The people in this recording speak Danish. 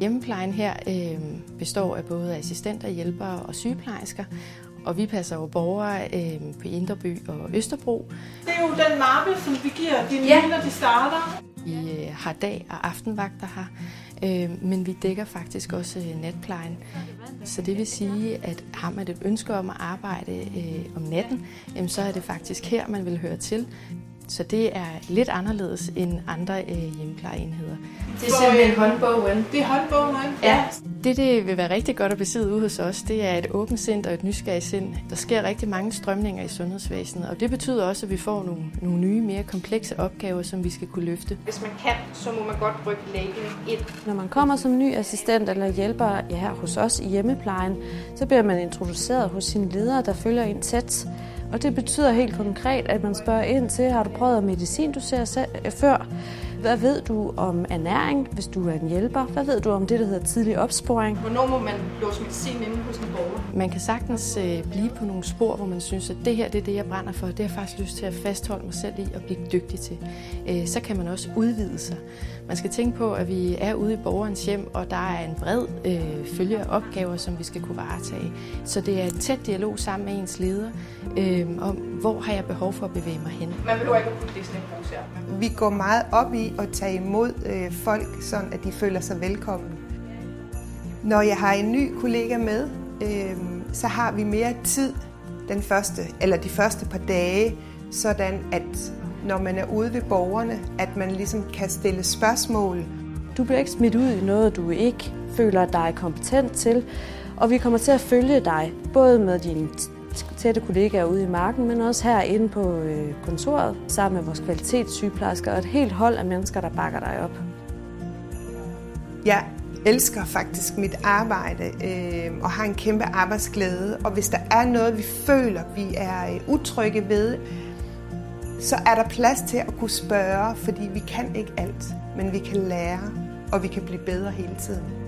Hjemmeplejen her øh, består af både assistenter, hjælpere og sygeplejersker, og vi passer jo borgere øh, på Indreby og Østerbro. Det er jo den mappe, som vi giver dine ja. når de starter. Vi øh, har dag- og aftenvagter her, øh, men vi dækker faktisk også øh, natplejen. Så det vil sige, at har man et ønske om at arbejde øh, om natten, øh, så er det faktisk her, man vil høre til. Så det er lidt anderledes end andre øh, hjemmeplejeenheder. Det er simpelthen håndbogen. Det er håndbogen, ja. Det, det vil være rigtig godt at besidde ude hos os, det er et åbent sind og et nysgerrigt sind. Der sker rigtig mange strømninger i sundhedsvæsenet, og det betyder også, at vi får nogle, nogle nye, mere komplekse opgaver, som vi skal kunne løfte. Hvis man kan, så må man godt rykke lægen ind. Når man kommer som ny assistent eller hjælper ja, her hos os i hjemmeplejen, så bliver man introduceret hos sin leder, der følger en tæt. Og det betyder helt konkret, at man spørger ind til, har du prøvet medicin, du ser før? Hvad ved du om ernæring, hvis du er en hjælper? Hvad ved du om det, der hedder tidlig opsporing? Hvornår må man låse medicin inde hos en borger? Man kan sagtens øh, blive på nogle spor, hvor man synes, at det her det er det, jeg brænder for. Det har jeg faktisk lyst til at fastholde mig selv i og blive dygtig til. Øh, så kan man også udvide sig. Man skal tænke på, at vi er ude i borgerens hjem, og der er en bred øh, følge af opgaver, som vi skal kunne varetage. Så det er en tæt dialog sammen med ens leder øh, om, hvor har jeg behov for at bevæge mig hen. Man vil jo ikke putte det her. Vi går meget op i at tage imod øh, folk, sådan at de føler sig velkommen. Når jeg har en ny kollega med, øh, så har vi mere tid den første, eller de første par dage, sådan at når man er ude ved borgerne, at man ligesom kan stille spørgsmål. Du bliver ikke smidt ud i noget, du ikke føler dig kompetent til, og vi kommer til at følge dig, både med dine tætte kollegaer ude i marken, men også herinde på øh, kontoret, sammen med vores kvalitetssygeplejersker og et helt hold af mennesker, der bakker dig op. Jeg elsker faktisk mit arbejde øh, og har en kæmpe arbejdsglæde, og hvis der er noget, vi føler, vi er øh, utrygge ved, så er der plads til at kunne spørge, fordi vi kan ikke alt, men vi kan lære, og vi kan blive bedre hele tiden.